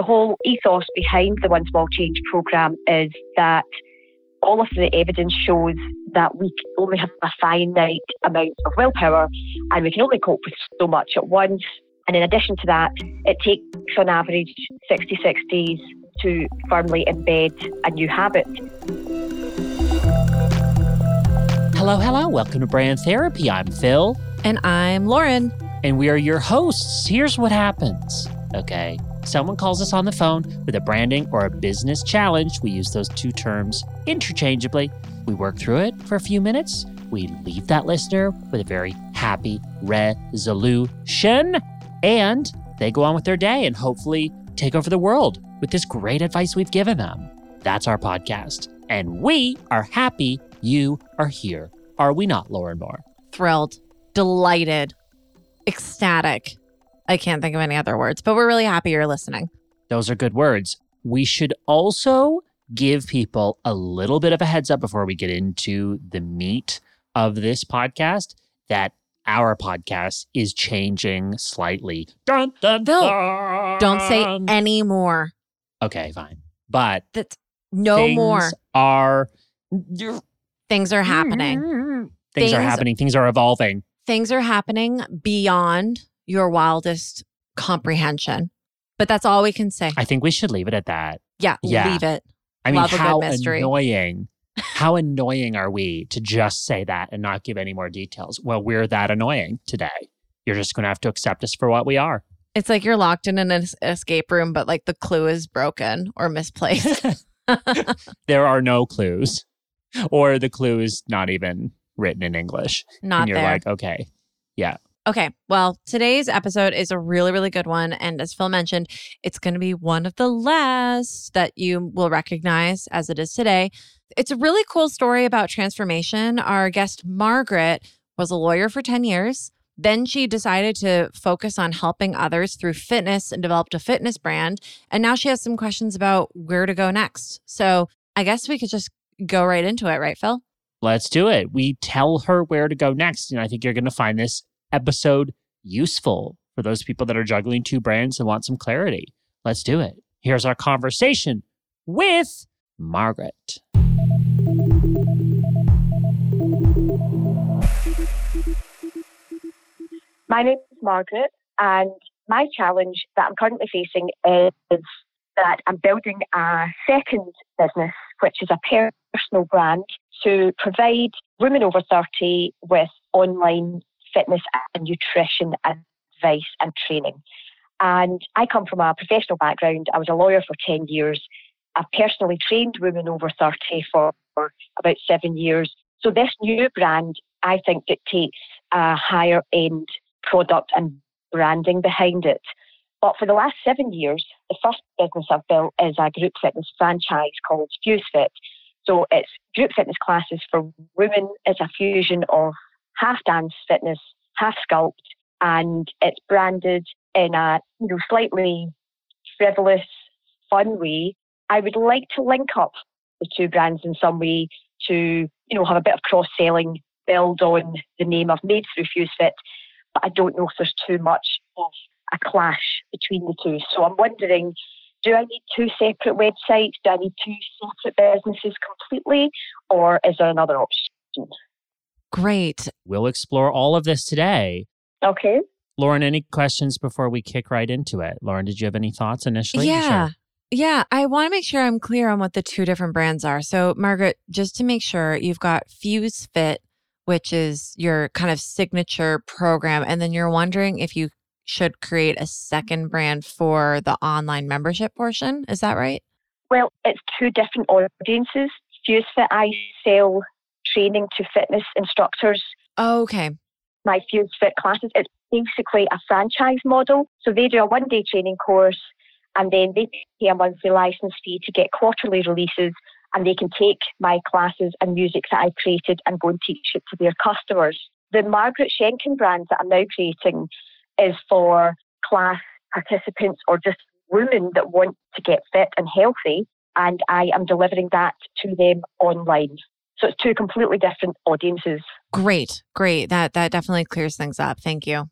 the whole ethos behind the One Small Change programme is that all of the evidence shows that we only have a finite amount of willpower and we can only cope with so much at once. And in addition to that, it takes on average 66 days to firmly embed a new habit. Hello, hello. Welcome to Brand Therapy. I'm Phil. And I'm Lauren. And we are your hosts. Here's what happens. Okay. Someone calls us on the phone with a branding or a business challenge. We use those two terms interchangeably. We work through it for a few minutes. We leave that listener with a very happy resolution. And they go on with their day and hopefully take over the world with this great advice we've given them. That's our podcast. And we are happy you are here. Are we not, Lauren Moore? Thrilled, delighted, ecstatic. I can't think of any other words, but we're really happy you're listening. Those are good words. We should also give people a little bit of a heads up before we get into the meat of this podcast that our podcast is changing slightly. Dun, dun, dun. Don't say any more. Okay, fine. But That's no things more. are Things are happening. Mm-hmm. Things, are happening. Things are evolving. Things are happening beyond your wildest comprehension. But that's all we can say. I think we should leave it at that. yeah, yeah. leave it. I mean, Love a good how annoying. How annoying are we to just say that and not give any more details? Well, we're that annoying today. You're just going to have to accept us for what we are. It's like you're locked in an es- escape room, but like the clue is broken or misplaced. there are no clues, or the clue is not even written in English. Not and you're there. like, okay, Okay, well, today's episode is a really, really good one. And as Phil mentioned, it's going to be one of the last that you will recognize as it is today. It's a really cool story about transformation. Our guest, Margaret, was a lawyer for 10 years. Then she decided to focus on helping others through fitness and developed a fitness brand. And now she has some questions about where to go next. So I guess we could just go right into it, right, Phil? let's do it. We tell her where to go next. And I think you're going to find this episode useful for those people that are juggling two brands and want some clarity. Let's do it. Here's our conversation with Margaret. My name is Margaret, and my challenge that I'm currently facing is that I'm building a second business, which is a personal brand to provide women over 30 with online fitness and nutrition advice and training. And I come from a professional background. I was a lawyer for 10 years. I've personally trained women over 30 for, for about seven years. So this new brand, I think, dictates a higher end product and branding behind it. But for the last seven years, the first business I've built is a group fitness franchise called FuseFit. So it's group fitness classes for women. It's a fusion of half dance fitness, half sculpt, and it's branded in a you know slightly frivolous, fun way. I would like to link up the two brands in some way to you know have a bit of cross selling, build on the name I've made through FuseFit, but I don't know if there's too much of a clash between the two. So I'm wondering, do I need two separate websites? Do I need two separate businesses completely, or is there another option? Great. We'll explore all of this today. Okay. Lauren, any questions before we kick right into it? Lauren, did you have any thoughts initially? Yeah. Sure. Yeah, I want to make sure I'm clear on what the two different brands are. So, Margaret, just to make sure, you've got Fuse Fit, which is your kind of signature program, and then you're wondering if you should create a second brand for the online membership portion. Is that right? Well, it's two different audiences. Fuse Fit, I sell training to fitness instructors. Oh, okay. My FuseFit classes, it's basically a franchise model. So they do a one day training course and then they pay a monthly license fee to get quarterly releases and they can take my classes and music that I created and go and teach it to their customers. The Margaret Schenken brand that I'm now creating is for class participants or just women that want to get fit and healthy. And I am delivering that to them online. So it's two completely different audiences. Great. Great. That that definitely clears things up. Thank you.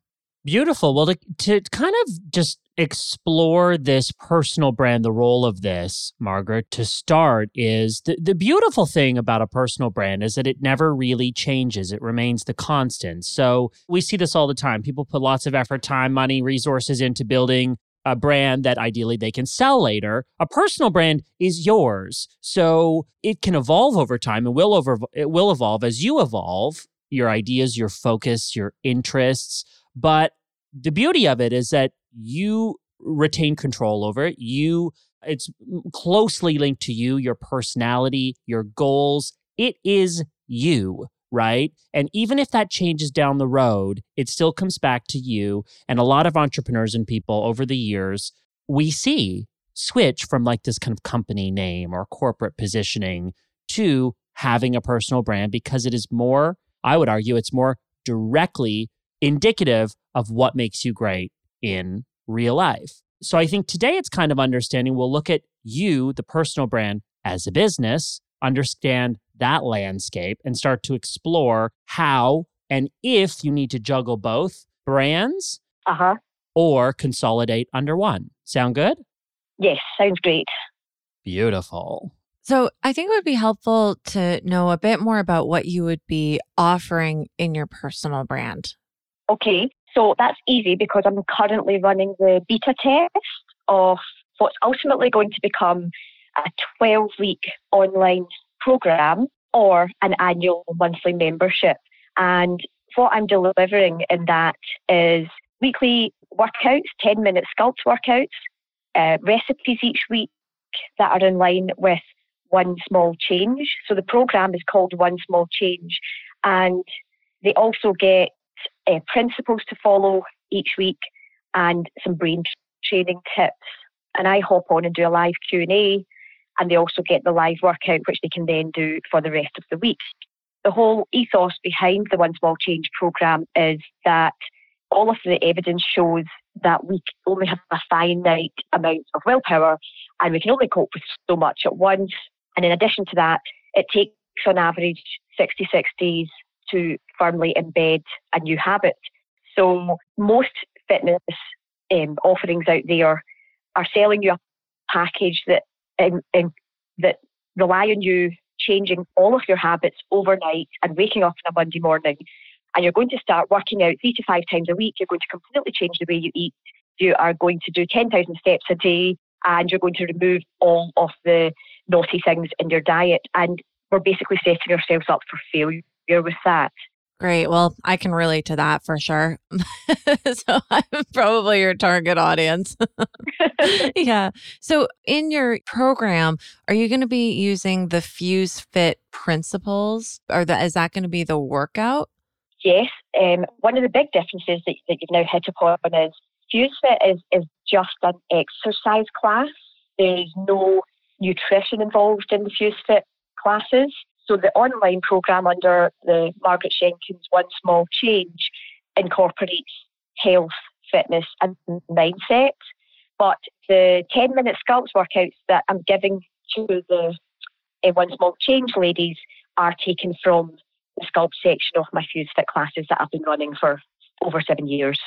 Beautiful. Well, to, to kind of just explore this personal brand, the role of this, Margaret, to start is the, the beautiful thing about a personal brand is that it never really changes. It remains the constant. So we see this all the time. People put lots of effort, time, money, resources into building a brand that ideally they can sell later. A personal brand is yours. So it can evolve over time and will over it will evolve as you evolve, your ideas, your focus, your interests. But the beauty of it is that you retain control over it. You it's closely linked to you, your personality, your goals. It is you, right? And even if that changes down the road, it still comes back to you. And a lot of entrepreneurs and people over the years, we see switch from like this kind of company name or corporate positioning to having a personal brand because it is more, I would argue, it's more directly indicative of what makes you great in real life. So I think today it's kind of understanding we'll look at you, the personal brand, as a business, understand that landscape, and start to explore how and if you need to juggle both brands uh-huh. or consolidate under one. Sound good? Yes, sounds great. Beautiful. So, I think it would be helpful to know a bit more about what you would be offering in your personal brand. Okay, so that's easy because I'm currently running the beta test of what's ultimately going to become a 12 week online program or an annual monthly membership. And what I'm delivering in that is weekly workouts, 10 minute sculpt workouts, uh, recipes each week that are in line with one small change. So the program is called One Small Change. And they also get uh, principles to follow each week and some brain training tips. And I hop on and do a live Q&A and they also get the live workout which they can then do for the rest of the week. The whole ethos behind the One Small Change program is that all of the evidence shows that we only have a finite amount of willpower and we can only cope with so much at once. And in addition to that, it takes on average 66 days to firmly embed a new habit. So most fitness um, offerings out there are selling you a package that um, that rely on you changing all of your habits overnight and waking up on a Monday morning. And you're going to start working out three to five times a week. You're going to completely change the way you eat. You are going to do 10,000 steps a day and you're going to remove all of the naughty things in your diet. And we're basically setting ourselves up for failure with that. Great. Well, I can relate to that for sure. so I'm probably your target audience. yeah. So in your program, are you going to be using the Fuse Fit principles? Or the, is that going to be the workout? Yes. Um, one of the big differences that, that you've now hit upon is Fuse Fit is, is just an exercise class. There's no nutrition involved in the Fuse Fit classes. So the online program under the Margaret Jenkins One Small Change incorporates health, fitness, and mindset. But the 10 minute sculpt workouts that I'm giving to the uh, One Small Change ladies are taken from the sculpt section of my Fuse Fit classes that I've been running for over seven years.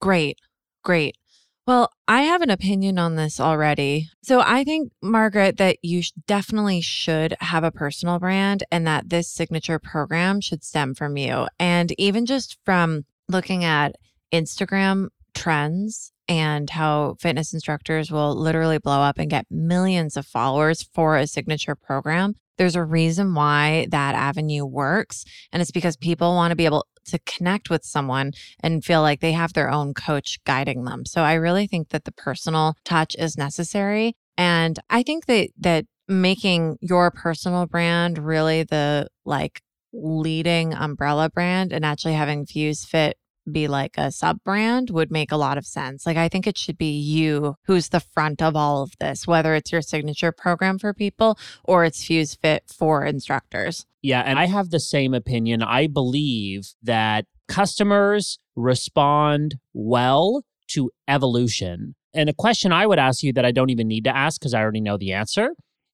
Great, great. Well, I have an opinion on this already. So I think, Margaret, that you definitely should have a personal brand and that this signature program should stem from you. And even just from looking at Instagram trends and how fitness instructors will literally blow up and get millions of followers for a signature program. There's a reason why that avenue works. And it's because people want to be able to connect with someone and feel like they have their own coach guiding them. So I really think that the personal touch is necessary. And I think that that making your personal brand really the like leading umbrella brand and actually having Fuse Fit be like a sub brand would make a lot of sense. Like, I think it should be you who's the front of all of this, whether it's your signature program for people or it's Fuse Fit for instructors. Yeah. And I have the same opinion. I believe that customers respond well to evolution. And a question I would ask you that I don't even need to ask because I already know the answer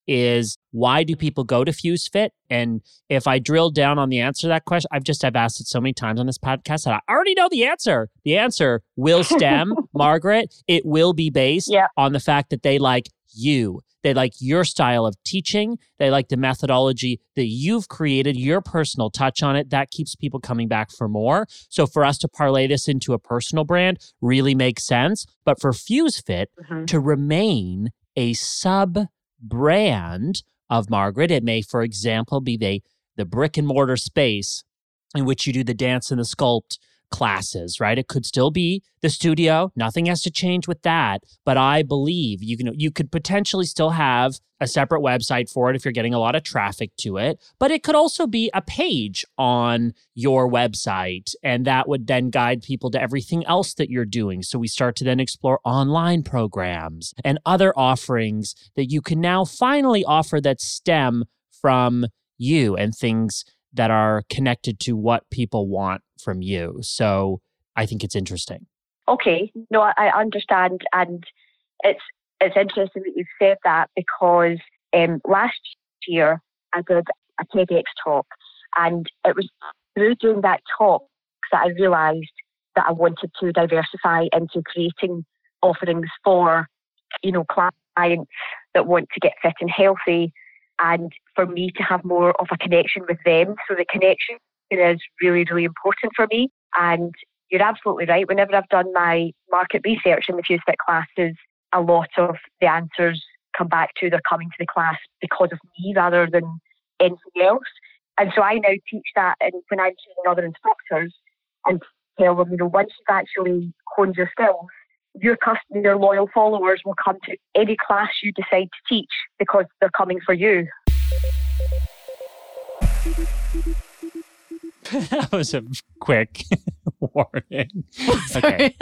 is why do people go to FuseFit? And if I drill down on the answer to that question, I've just I've asked it so many times on this podcast that I already know the answer. The answer will stem, Margaret. It will be based on the fact that they like you. They like your style of teaching. They like the methodology that you've created, your personal touch on it. That keeps people coming back for more. So for us to parlay this into a personal brand really makes sense. But for FuseFit Mhm. to remain a sub brand of Margaret, it may, for example, be the, the brick and mortar space in which you do the dance and the sculpt classes, right? It could still be the studio. Nothing has to change with that. But I believe you can you could potentially still have a separate website for it if you're getting a lot of traffic to it. But it could also be a page on your website. And that would then guide people to everything else that you're doing. So we start to then explore online programs and other offerings that you can now finally offer that stem from you and things that are connected to what people want from you. So I think it's interesting. Okay, no, I, understand, and it's it's interesting that you've said that because um, last year I did a TEDx talk, and it was through doing that talk that I realised that I wanted to diversify into creating offerings for you know clients that want to get fit and healthy, and for me to have more of a connection with them. So the connection is really really important for me, and you're absolutely right. Whenever I've done my market research in the FuseFit classes, a lot of the answers come back to they're coming to the class because of me rather than anything else. And so I now teach that and when I'm training other instructors and tell them, you know, once you've actually honed your skills, your customer, your loyal followers will come to any class you decide to teach because they're coming for you. that was a quick warning. Okay.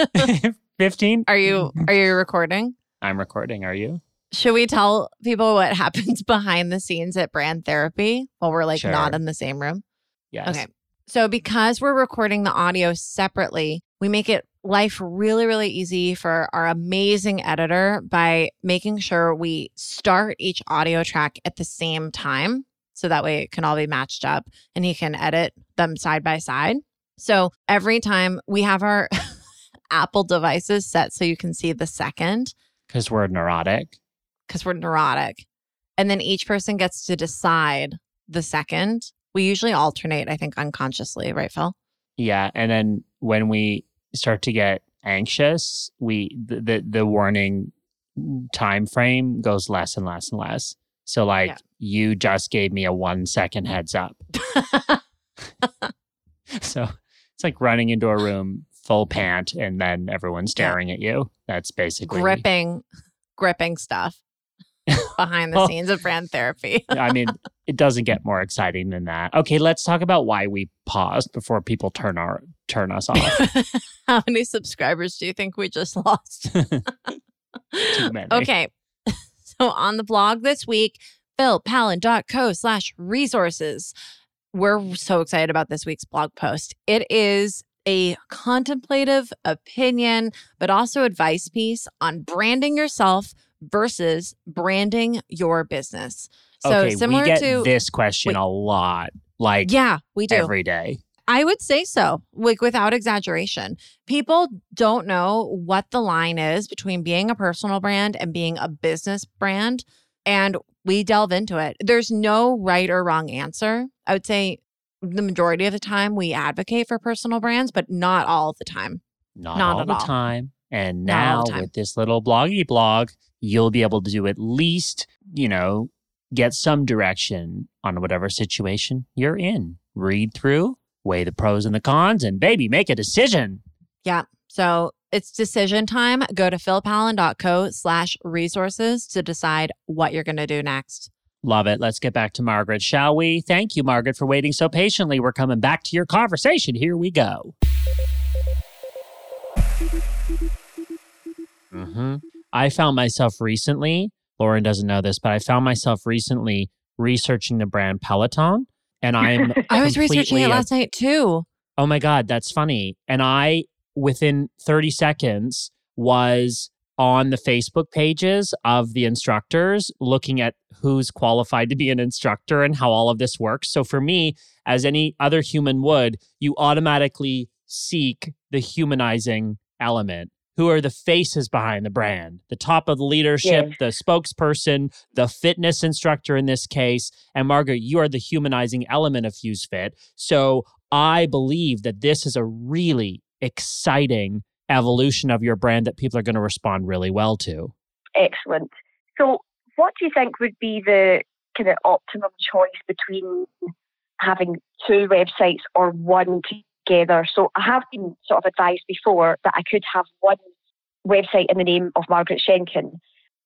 15? are you are you recording? I'm recording. Are you? Should we tell people what happens behind the scenes at brand therapy while we're like Sure. not in the same room? Yes. Okay. So because we're recording the audio separately, we make it life really, really easy for our amazing editor by making sure we start each audio track at the same time. So that way it can all be matched up and he can edit them side by side. So every time we have our Apple devices set so you can see the second Because we're neurotic. because we're neurotic. And then each person gets to decide the second. We usually alternate, I think, unconsciously, right, Phil? Yeah. And then when we start to get anxious, we the the, the warning time frame goes less and less and less. So like Yeah. you just gave me a one second heads up. So it's like running into a room full pant and then everyone's staring at you. That's basically gripping, gripping stuff behind the Oh. scenes of brand therapy. I mean, it doesn't get more exciting than that. Okay, let's talk about why we paused before people turn our turn us off. How many subscribers do you think we just lost? Too many. Okay. So on the blog this week, philpallen.co slash resources. We're so excited about this week's blog post. It is a contemplative opinion, but also advice piece on branding yourself versus branding your business. So okay, similar we get to this question Wait. a lot, like yeah, we do. every day. I would say so, like without exaggeration. People don't know what the line is between being a personal brand and being a business brand. And we delve into it. There's no right or wrong answer. I would say the majority of the time we advocate for personal brands, but not all the time. Not, Not all the all. time. And now time. with this little bloggy blog, you'll be able to do at least, you know, get some direction on whatever situation you're in. Read through, weigh the pros and the cons, and baby, make a decision. Yeah. So it's decision time. Go to philpallen.co slash resources to decide what you're going to do next. Love it. Let's get back to Margaret, shall we? Thank you, Margaret, for waiting so patiently. We're coming back to your conversation. Here we go. Mm-hmm. I found myself recently, Lauren doesn't know this, but I found myself recently researching the brand Peloton. And I'm I was researching it last night too. Oh my God, that's funny. And I, within 30 seconds, was on the Facebook pages of the instructors, looking at who's qualified to be an instructor and how all of this works. So for me, as any other human would, you automatically seek the humanizing element. Who are the faces behind the brand? The top of the leadership, the spokesperson, the fitness instructor in this case. And Margaret, you are the humanizing element of Fuse Fit. So I believe that this is a really exciting evolution of your brand that people are going to respond really well to. Excellent. So, what do you think would be the kind of optimum choice between having two websites or one together? So, I have been sort of advised before that I could have one website in the name of Margaret Schenken,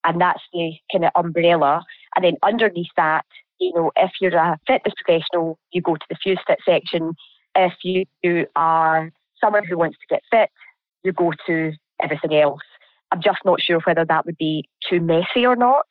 and that's the kind of umbrella. And then underneath that, you know, if you're a fitness professional, you go to the FuseFit section. If you are someone who wants to get fit, you go to everything else. I'm just not sure whether that would be too messy or not.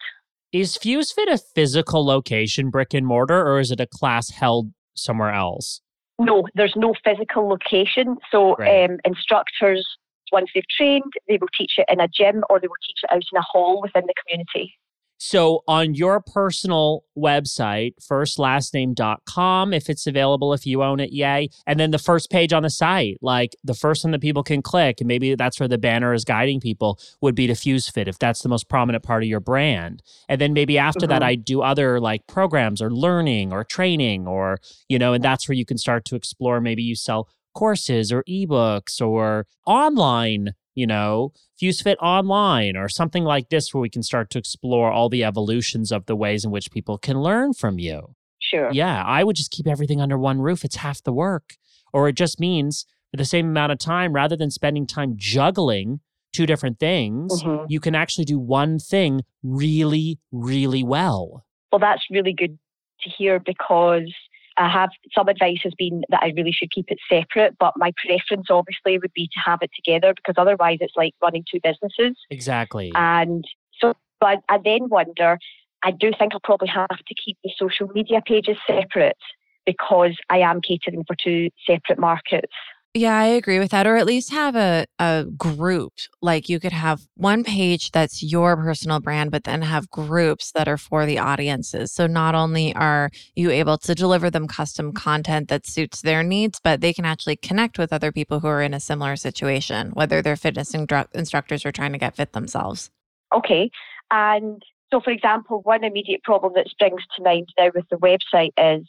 Is FuseFit a physical location, brick and mortar, or is it a class held somewhere else? No, there's no physical location. So right. um, instructors, once they've trained, they will teach it in a gym or they will teach it out in a hall within the community. So on your personal website, firstlastname.com, if it's available, if you own it, yay. And then the first page on the site, like the first one that people can click, and maybe that's where the banner is guiding people, would be to FuseFit, if that's the most prominent part of your brand. And then maybe after mm-hmm. that, I do other like programs or learning or training, or, you know, and that's where you can start to explore. Maybe you sell courses or ebooks or online you know, FuseFit online or something like this where we can start to explore all the evolutions of the ways in which people can learn from you. Sure. Yeah, I would just keep everything under one roof. It's half the work. Or it just means for the same amount of time, rather than spending time juggling two different things, mm-hmm. you can actually do one thing really, really well. Well, that's really good to hear because I have some advice has been that I really should keep it separate, but my preference obviously would be to have it together because otherwise it's like running two businesses. Exactly. And so but I then wonder, I do think I'll probably have to keep the social media pages separate because I am catering for two separate markets. Yeah, I agree with that. Or at least have a, a group. Like you could have one page that's your personal brand, but then have groups that are for the audiences. So not only are you able to deliver them custom content that suits their needs, but they can actually connect with other people who are in a similar situation, whether they're fitness instru- instructors or trying to get fit themselves. Okay. And so, for example, one immediate problem that springs to mind now with the website is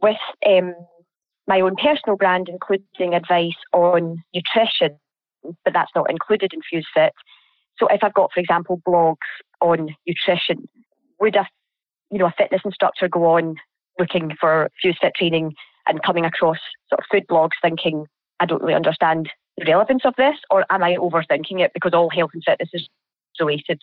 with um, my own personal brand, including advice on nutrition, but that's not included in FuseFit. So if I've got, for example, blogs on nutrition, would a you know a fitness instructor go on looking for FuseFit training and coming across sort of food blogs, thinking I don't really understand the relevance of this, or am I overthinking it because all health and fitness is related?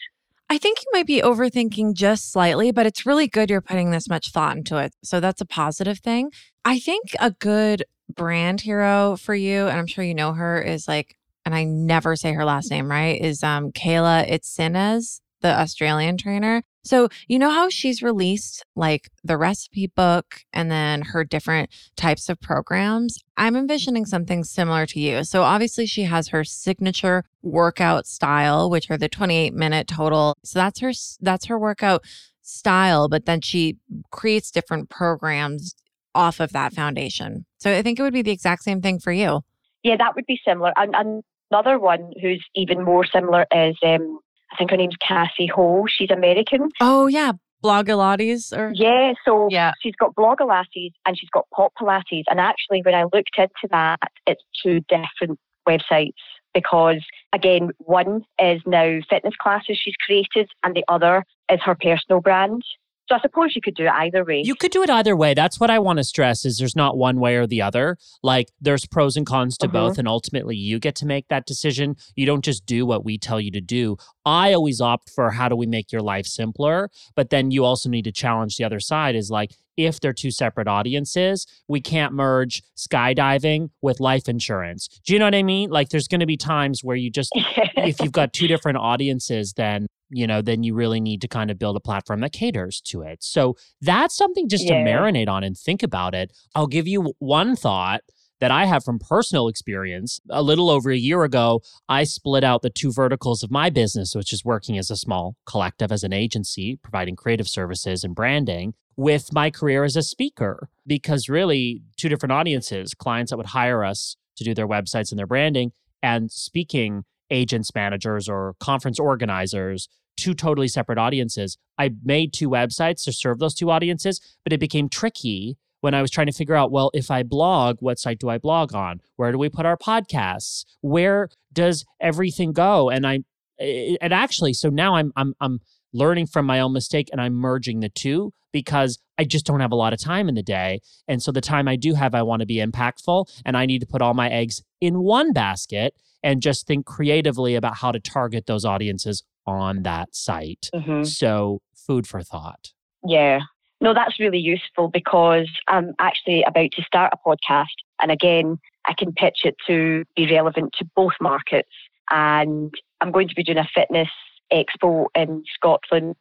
I think you might be overthinking just slightly, but it's really good you're putting this much thought into it. So that's a positive thing. I think a good brand hero for you, and I'm sure you know her, is like, and I never say her last name right, is um Kayla Itsines, the Australian trainer. So, you know how she's released like the recipe book and then her different types of programs? I'm envisioning something similar to you. So, obviously, she has her signature workout style, which are the 28 minute total. So, that's her that's her workout style, but then she creates different programs off of that foundation. So, I think it would be the exact same thing for you. Yeah, that would be similar. And, and another one who's even more similar is um, I think her name's Cassie Ho. She's American. Oh yeah, Blogilates or yeah. So yeah. she's got Blogilates and she's got Pop Pilates. And actually, when I looked into that, it's two different websites because again, one is now fitness classes she's created, and the other is her personal brand. So I suppose you could do it either way. You could do it either way. That's what I want to stress is there's not one way or the other. Like there's pros and cons to uh-huh. both and ultimately you get to make that decision. You don't just do what we tell you to do. I always opt for how do we make your life simpler, but then you also need to challenge the other side is like if they're two separate audiences, we can't merge skydiving with life insurance. Do you know what I mean? Like there's going to be times where you just if you've got two different audiences then you know, then you really need to kind of build a platform that caters to it. So that's something just yeah. to marinate on and think about it. I'll give you one thought that I have from personal experience. A little over a year ago, I split out the two verticals of my business, which is working as a small collective, as an agency, providing creative services and branding, with my career as a speaker, because really, two different audiences clients that would hire us to do their websites and their branding, and speaking agents, managers, or conference organizers two totally separate audiences. I made two websites to serve those two audiences, but it became tricky when I was trying to figure out, well, if I blog, what site do I blog on? Where do we put our podcasts? Where does everything go? And I eh, eh, and actually, so now I'm I'm I'm learning from my own mistake and I'm merging the two because I just don't have a lot of time in the day. And so the time I do have, I want to be impactful and I need to put all my eggs in one basket and just think creatively about how to target those audiences on that site. Mm-hmm. So, food for thought. Yeah. No, that's really useful because I'm actually about to start a podcast. And again, I can pitch it to be relevant to both markets. And I'm going to be doing a fitness expo in Scotland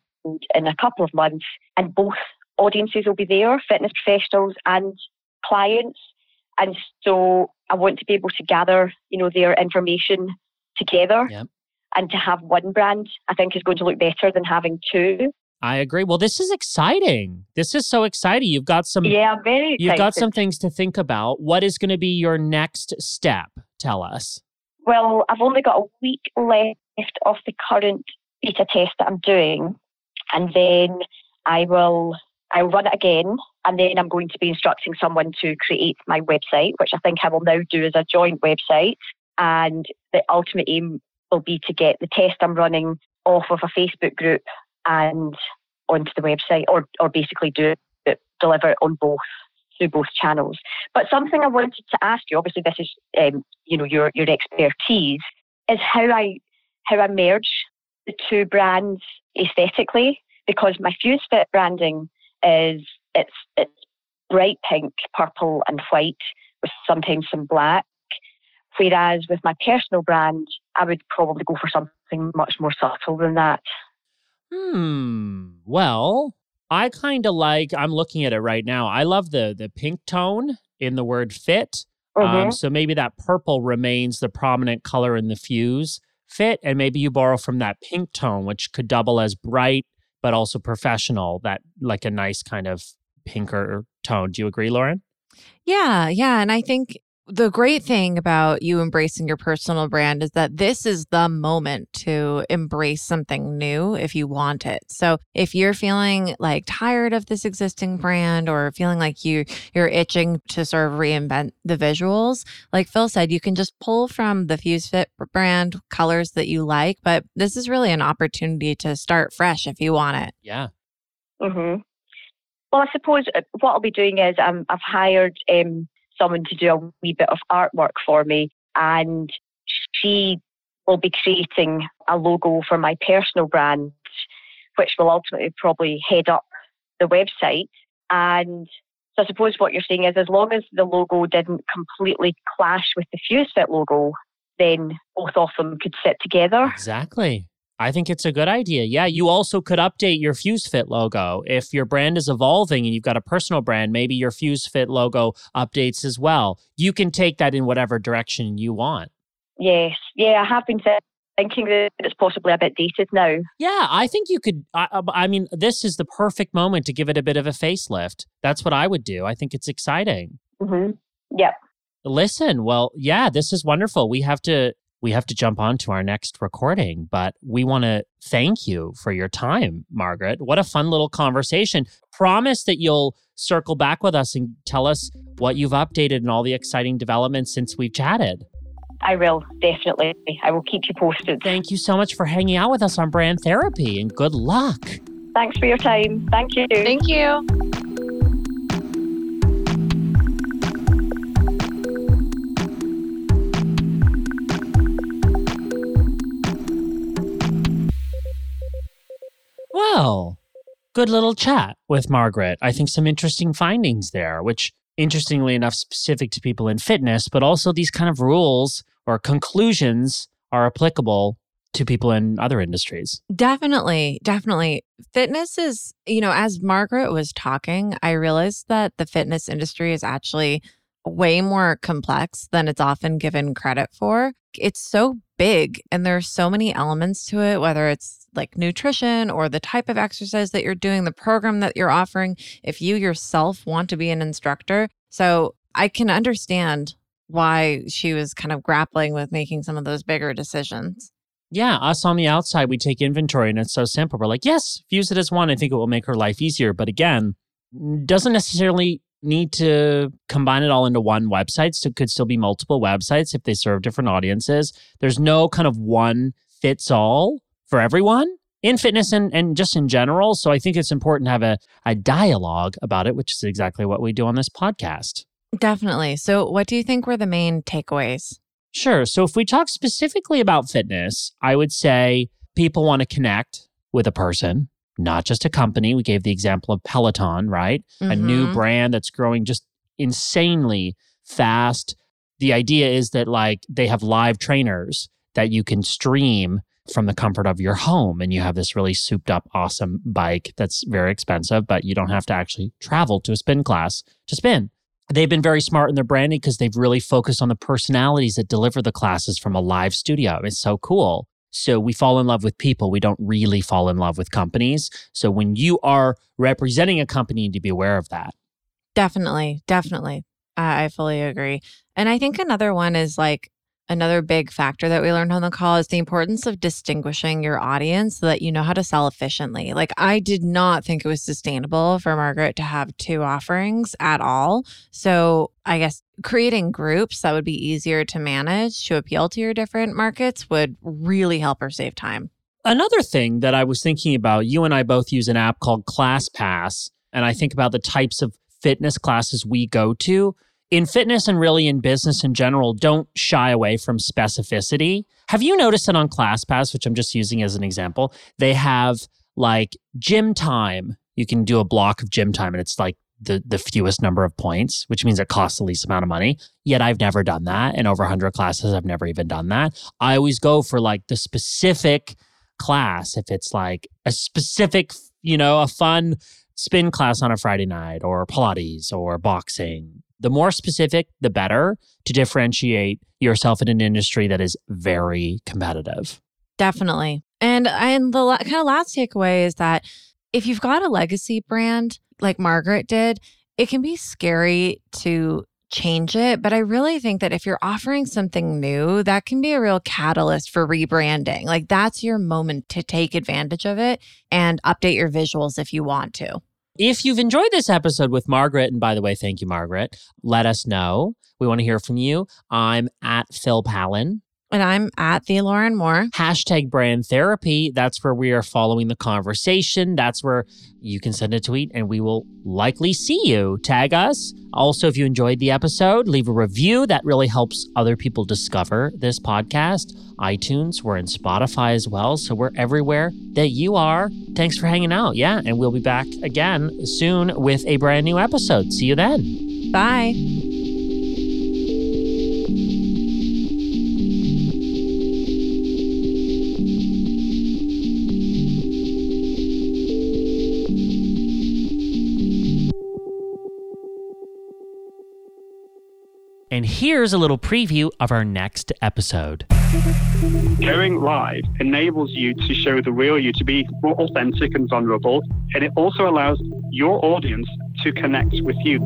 in a couple of months. And both audiences will be there fitness professionals and clients. And so I want to be able to gather, you know, their information together. And to have one brand, I think is going to look better than having two. I agree. Well, this is exciting. This is so exciting. You've got some Yeah, very excited. You've got some things to think about. What is going to be your next step? Tell us. Well, I've only got a week left of the current beta test that I'm doing. And then I will I'll run it again and then I'm going to be instructing someone to create my website, which I think I will now do as a joint website. And the ultimate aim will be to get the test I'm running off of a Facebook group and onto the website, or or basically do it, deliver it on both through both channels. But something I wanted to ask you, obviously this is um, you know your your expertise, is how I how I merge the two brands aesthetically because my Fuse Fit branding is it's it's bright pink, purple, and white with sometimes some black. Whereas with my personal brand, I would probably go for something much more subtle than that. Hmm. Well, I kind of like. I'm looking at it right now. I love the the pink tone in the word fit. Mm-hmm. Um, so maybe that purple remains the prominent color in the fuse fit, and maybe you borrow from that pink tone, which could double as bright but also professional. That like a nice kind of pinker tone. Do you agree, Lauren? Yeah, yeah, and I think the great thing about you embracing your personal brand is that this is the moment to embrace something new if you want it. So if you're feeling like tired of this existing brand or feeling like you you're itching to sort of reinvent the visuals, like Phil said, you can just pull from the Fuse Fit brand colors that you like, but this is really an opportunity to start fresh if you want it. Yeah. Mhm. Well, I suppose uh, what I'll be doing is um, I've hired um, someone to do a wee bit of artwork for me. And she will be creating a logo for my personal brand, which will ultimately probably head up the website. And so I suppose what you're saying is as long as the logo didn't completely clash with the FuseFit logo, then both of them could sit together. Exactly. I think it's a good idea. Yeah, you also could update your FuseFit logo. If your brand is evolving and you've got a personal brand, maybe your FuseFit logo updates as well. You can take that in whatever direction you want. Yes. Yeah, I have been thinking that it's possibly a bit dated now. Yeah, I think you could. I, I mean, this is the perfect moment to give it a bit of a facelift. That's what I would do. I think it's exciting. Mm-hmm. Yep. Listen, well, yeah, this is wonderful. We have to we have to jump on to our next recording, but we want to thank you for your time, Margaret. What a fun little conversation. Promise that you'll circle back with us and tell us what you've updated and all the exciting developments since we've chatted. I will, definitely. I will keep you posted. Thank you so much for hanging out with us on Brand Therapy and good luck. Thanks for your time. Thank you. Thank you. Well, good little chat with Margaret. I think some interesting findings there, which interestingly enough specific to people in fitness, but also these kind of rules or conclusions are applicable to people in other industries. Definitely, definitely. Fitness is, you know, as Margaret was talking, I realized that the fitness industry is actually way more complex than it's often given credit for. It's so big and there's so many elements to it, whether it's like nutrition or the type of exercise that you're doing, the program that you're offering, if you yourself want to be an instructor. So I can understand why she was kind of grappling with making some of those bigger decisions. Yeah, us on the outside, we take inventory and it's so simple. We're like, yes, use it as one. I think it will make her life easier. But again, doesn't necessarily need to combine it all into one website. So it could still be multiple websites if they serve different audiences. There's no kind of one fits all for everyone in fitness and, and just in general. So I think it's important to have a, a dialogue about it, which is exactly what we do on this podcast. Definitely. So, what do you think were the main takeaways? Sure. So, if we talk specifically about fitness, I would say people want to connect with a person not just a company. We gave the example of Peloton, right? Mm-hmm. A new mm-hmm. brand that's growing just insanely fast. The idea is that like they have live trainers that you can stream from the comfort of your home and you have this really souped up awesome bike that's very expensive but you don't have to actually travel to a spin class to spin they've been very smart in their branding because they've really focused on the personalities that deliver the classes from a live studio it's so cool so we fall in love with people. We don't really fall in love with companies. So when you are representing a company, you need to be aware of that. Definitely. Definitely. I, I fully agree. And I think another one is like Another big factor that we learned on the call is the importance of distinguishing your audience so that you know how to sell efficiently. Like, I did not think it was sustainable for Margaret to have two offerings at all. So, I guess creating groups that would be easier to manage to appeal to your different markets would really help her save time. Another thing that I was thinking about, you and I both use an app called ClassPass, and I mm-hmm. think about the types of fitness classes we go to in fitness and really in business in general, don't shy away from specificity. Have you noticed that on ClassPass, which I'm just using as an example, they have like gym time. You can do a block of gym time and it's like the, the fewest number of points, which means it costs the least amount of money. Yet I've never done that. In over 100 classes, I've never even done that. I always go for like the specific class. If it's like a specific, you know, a fun spin class on a Friday night or Pilates or boxing the more specific, the better to differentiate yourself in an industry that is very competitive. Definitely. And and the kind of last takeaway is that if you've got a legacy brand like Margaret did, it can be scary to change it. But I really think that if you're offering something new, that can be a real catalyst for rebranding. Like that's your moment to take advantage of it and update your visuals if you want to. If you've enjoyed this episode with Margaret, and by the way, thank you, Margaret, let us know. We want to hear from you. I'm at Phil Pallen. And I'm at the Lauren Moore. Hashtag brand therapy. That's where we are following the conversation. That's where you can send a tweet and we will likely see you. Tag us. Also, if you enjoyed the episode, leave a review. That really helps other people discover this podcast. iTunes, we're in Spotify as well. So we're everywhere that you are. Thanks for hanging out. Yeah. And we'll be back again soon with a brand new episode. See you then. Bye. Here's a little preview of our next episode. Going live enables you to show the real you, to be more authentic and vulnerable. And it also allows your audience to connect with you.